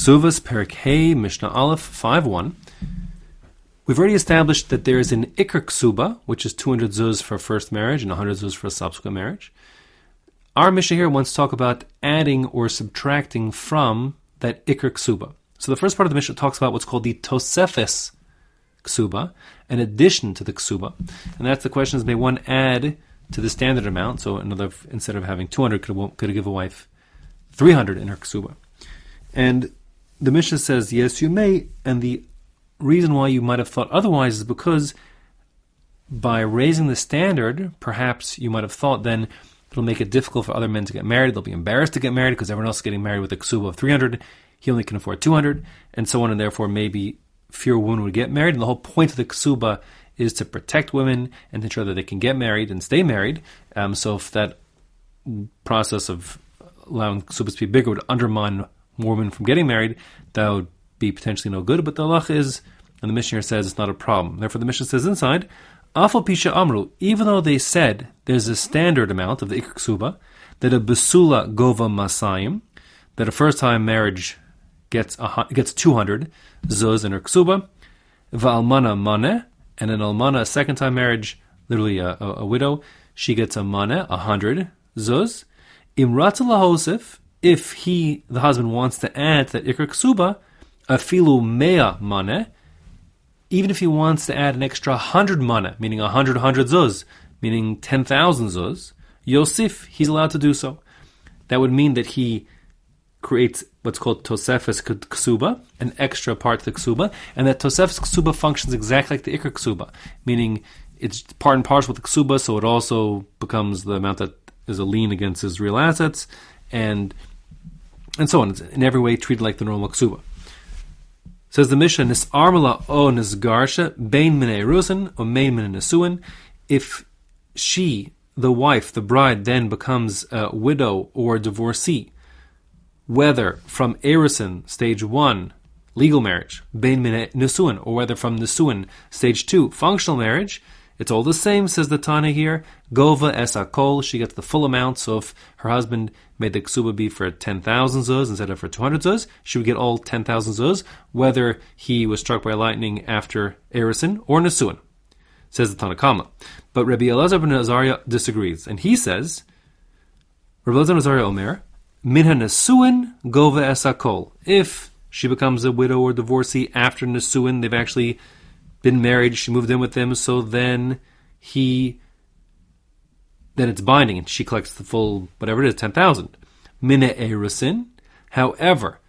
Ksuvas Perik Hey Mishnah Aleph five one. We've already established that there is an Iker Ksuba, which is 200 zuz for a first marriage and 100 zuz for a subsequent marriage. Our Mishnah here wants to talk about adding or subtracting from that Iker Ksuba. So the first part of the Mishnah talks about what's called the Tosefes Ksuba, an addition to the Ksuba. And that's the question is, may one add to the standard amount? So another, instead of having 200, could, could give a wife 300 in her Ksuba? And the Mishnah says, yes, you may, and the reason why you might have thought otherwise is because by raising the standard, perhaps you might have thought then it'll make it difficult for other men to get married. They'll be embarrassed to get married because everyone else is getting married with a ksuba of 300. He only can afford 200, and so on, and therefore maybe fewer women would get married. And the whole point of the ksuba is to protect women and to ensure that they can get married and stay married. Um, so if that process of allowing ksubas to be bigger would undermine woman from getting married, that would be potentially no good. But the halach is, and the Mishnah says it's not a problem. Therefore, the Mishnah says inside, Afal Pisha Amru, even though they said there's a standard amount of the Iksuba, that a Basula Gova Masayim, that a first time marriage gets a, gets 200 zuz in her ksuba, va'almana mane, and an almana, a second time marriage, literally a, a, a widow, she gets a mane, a hundred zuz. Imrat lahosif, if he, the husband, wants to add that ikr ksuba, afilu mea mane, even if he wants to add an extra hundred mana, meaning a hundred hundred zuz, meaning ten thousand zuz, Yosef, he's allowed to do so. That would mean that he creates what's called Tosefes Ksuba, an extra part of the Ksuba, and that Tosefes Ksuba functions exactly like the Iker Ksuba, meaning it's part and parcel with the Ksuba, so it also becomes the amount that is a lien against his real assets, and and so on. It's in every way treated like the normal ksuba. Says the Mishnah, Nis armala o nisgarsha, bain mine rusin, or main mine nesuin. If she, the wife, the bride, then becomes a widow or a divorcee, whether from erison, stage one, legal marriage, bain mine nesuin, or whether from nesuin, stage two, functional marriage, it's all the same, says the Tana here. Gova esakol, she gets the full amount. So if her husband made the ksuba be for 10,000 zuz instead of for 200 zuz, she would get all 10,000 zuz, whether he was struck by lightning after Erison or Nesuin, says the Tanakama. But Rabbi Elazar ben Azariah disagrees, and he says, Rabbi Elazar ben Azariah Omer, Minha Nesuin Gova esakol. If she becomes a widow or divorcee after Nesuin, they've actually been married, she moved in with him, so then he then it's binding and she collects the full whatever it is, ten thousand. Mine erusin. However,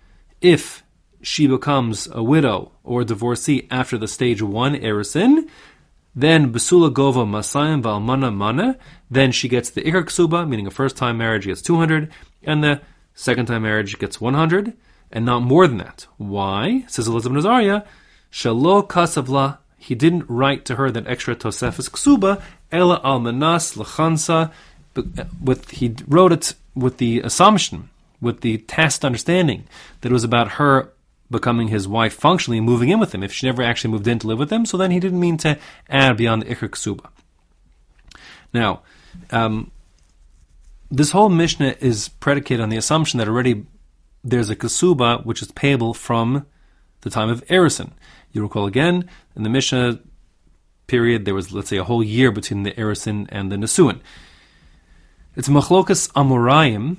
if she becomes a widow or a divorcee after the stage one erusin, then besula gova masayim valmana mana, then she gets the ikar ksuba, meaning a first time marriage gets 200, and the second time marriage gets 100, and not more than that. Why? Says Elazar ben Azariah, shalo kasavla he didn't write to her that extra Tosefes Ksuba, Ela Almanas Lachansa, with he wrote it with the assumption, with the tacit understanding that it was about her becoming his wife functionally and moving in with him. If she never actually moved in to live with him, so then he didn't mean to add beyond the Iker Ksuba. Now, um, this whole Mishnah is predicated on the assumption that already there's a Ksuba which is payable from the time of Erison. You recall again, in the Mishnah period, there was, let's say, a whole year between the Erison and the Nesuin. It's Machlokas Amorayim,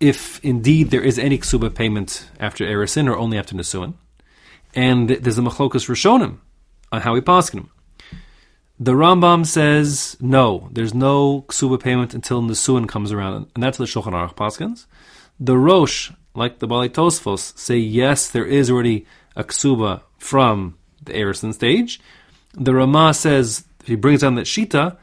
if indeed there is any ksuba payment after Erison or only after Nesuin. And there's a Machlokas Rishonim on how we paskin. The Rambam says no, there's no ksuba payment until Nesuin comes around, and that's the Shulchan Aruch paskins. The Rosh, like the Bali Tosfos, say yes, there is already a ksuba from the Erison stage. The Rama says he brings down that Shita,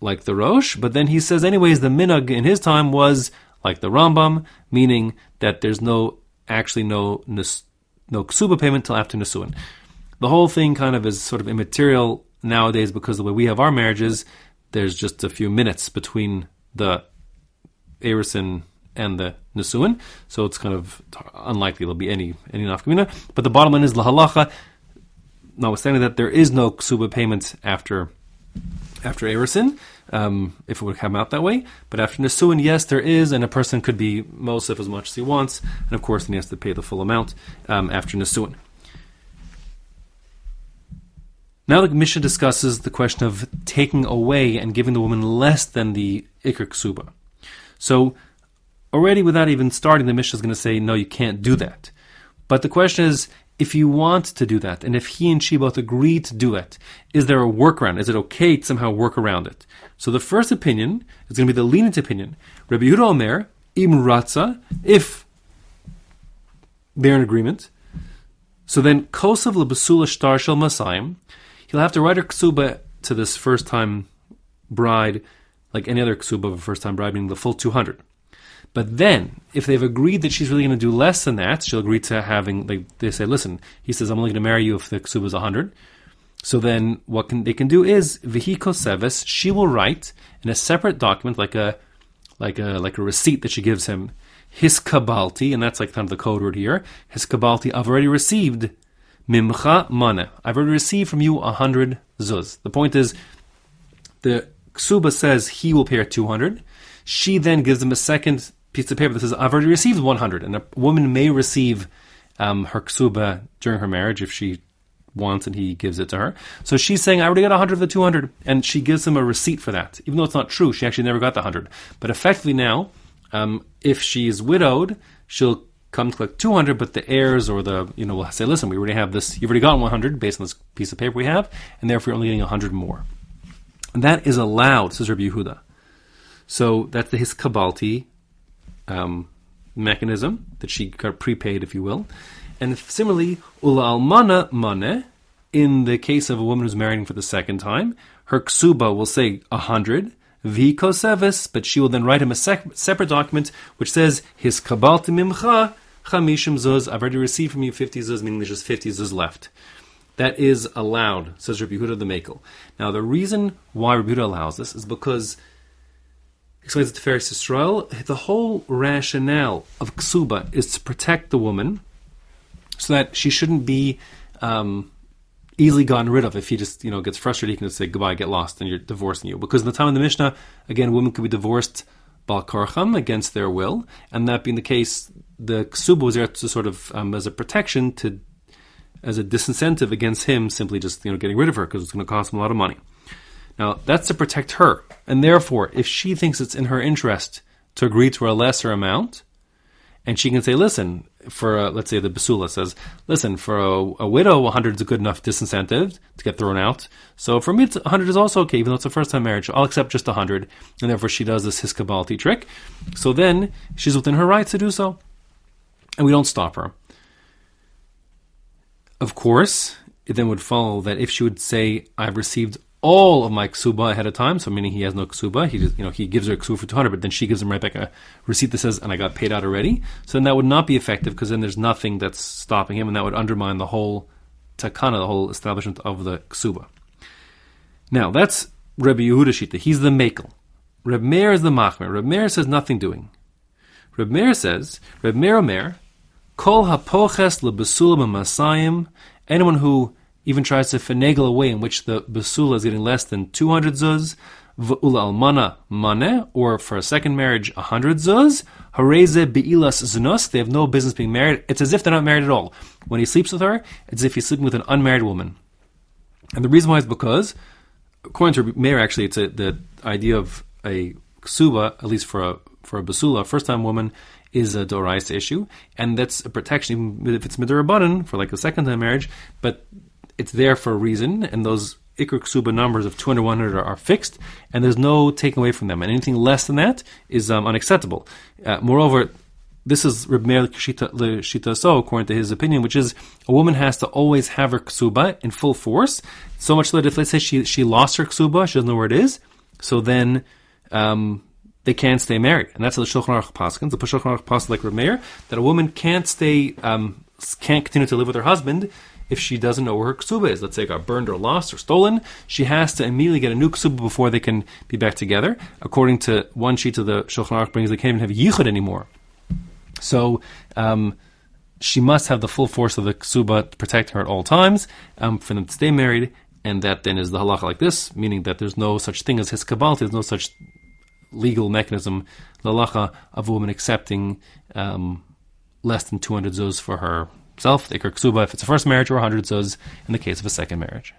like the Rosh, but then he says, anyways, the Minag in his time was like the Rambam, meaning that there's no actually no no ksuba payment till after Nisuin. The whole thing kind of is sort of immaterial nowadays because the way we have our marriages, there's just a few minutes between the Erison and the Nesuin, so it's kind of unlikely there'll be any any nafkamina. But the bottom line is lahalacha, notwithstanding that there is no ksuba payment after after Erisin, um, if it would come out that way. But after Nisuin, yes, there is, and a person could be Mosif as much as he wants, and of course, then he has to pay the full amount um, after Nisuin. Now the Mishnah discusses the question of taking away and giving the woman less than the Iker Ksuba. So, already without even starting, the Mishnah is going to say, no, you can't do that. But the question is, if you want to do that, and if he and she both agree to do it, is there a workaround? Is it okay to somehow work around it? So the first opinion is going to be the lenient opinion. Rabbi Yehuda Omer, im ratza, if they're in agreement. So then, kosav lebasula shtar shel masayim, he'll have to write a ksuba to this first time bride, like any other ksuba of a first time bride, meaning the full 200. But then, if they've agreed that she's really going to do less than that, she'll agree to having, like, they say, listen, he says, I'm only going to marry you if the ksuba is 100. So then, what can, they can do is, vihiko seves, she will write in a separate document, like a, like a, like a receipt that she gives him, his kabalti, and that's like kind of the code word here, his kabalti, I've already received mimcha mana. I've already received from you a hundred zuz. The point is, the ksuba says he will pay her 200. She then gives him a second piece of paper that says, I've already received 100. And a woman may receive um, her ksuba during her marriage if she wants and he gives it to her. So she's saying, I already got 100 of the 200. And she gives him a receipt for that. Even though it's not true, she actually never got the 100. But effectively now, um, if she is widowed, she'll come collect 200, but the heirs or the, you know, will say, listen, we already have this, you've already gotten 100 based on this piece of paper we have, and therefore you're only getting 100 more. And that is allowed, says Rabbi Yehuda. So that's the his kabalti um, mechanism that she got prepaid, if you will. And similarly, ula almana mane, in the case of a woman who's marrying for the second time, her ksuba will say a hundred, v'koseves, but she will then write him a sec- separate document which says his kabalti mimcha chamishim zuz. I've already received from you fifty zuz, meaning there's just fifty zuz left. That is allowed, says Rabbi Yehuda the Makel. Now, the reason why Rabbi Yehuda allows this is because explains it to Tiferes Yisrael, the whole rationale of ksuba is to protect the woman so that she shouldn't be um, easily gotten rid of. If he just you know gets frustrated, he can just say goodbye, get lost, and you're divorcing you. Because in the time of the Mishnah, again, women could be divorced bal karcham against their will, and that being the case, the ksuba was there to sort of um, as a protection to as a disincentive against him simply just you know getting rid of her because it's going to cost him a lot of money. Now, that's to protect her. And therefore, if she thinks it's in her interest to agree to a lesser amount, and she can say, listen, for a, let's say the Basula says, listen, for a, a, widow, 100 is a good enough disincentive to get thrown out. So for me, 100 is also okay, even though it's a first time marriage. I'll accept just 100. And therefore, she does this hiskabalti trick. So then, she's within her rights to do so. And we don't stop her. Of course, it then would follow that if she would say, I've received all of my ksuba ahead of time, so meaning he has no ksuba, he just, you know he gives her a ksuba for two hundred, but then she gives him right back a receipt that says, "and I got paid out already." So then that would not be effective because then there's nothing that's stopping him, and that would undermine the whole takana, the whole establishment of the ksuba. Now that's Rabbi Yehuda Shita. He's the makel. Reb Meir is the machmer. Reb Meir says nothing doing. Reb Meir says, Reb Meir Omer, kol hapoches lebesula masayim. Anyone who even tries to finagle a way in which the basula is getting less than 200 zuz, v'ula almana mane, or for a second marriage, 100 zuz, hareze be'ilas znus, they have no business being married. It's as if they're not married at all. When he sleeps with her, it's as if he's sleeping with an unmarried woman. And the reason why is because, according to Meir, actually, it's a, the idea of a ksuba, at least for a for a basula, first time woman, is a doraisa issue, and that's a protection, even if it's midirabanan for like a second time marriage. But it's there for a reason, and those Iker Ksuba numbers of 200, 100 are, are, fixed, and there's no taking away from them. And anything less than that is um, unacceptable. Uh, moreover, this is Reb Meir Shita So, according to his opinion, which is a woman has to always have her ksuba in full force, so much that if, let's say, she, she lost her ksuba, she doesn't know where it is, so then um, they can't stay married. And that's the Shulchan Aruch Paskins, the Shulchan Aruch Paskins like Reb Meir, that a woman can't stay, um, can't continue to live with her husband if she doesn't know where her ksuba is. Let's say it got burned or lost or stolen, she has to immediately get a new ksuba before they can be back together. According to one sheet of the Shulchan Aruch brings, they can't even have yichud anymore. So um, she must have the full force of the ksuba to protect her at all times um, for them to stay married. and that then is the halacha like this, meaning that there's no such thing as his hiskabalti, there's no such legal mechanism, the halacha of a woman accepting um, less than 200 zuz for herself, ksuba if it's a first marriage, or 100 zuz in the case of a second marriage.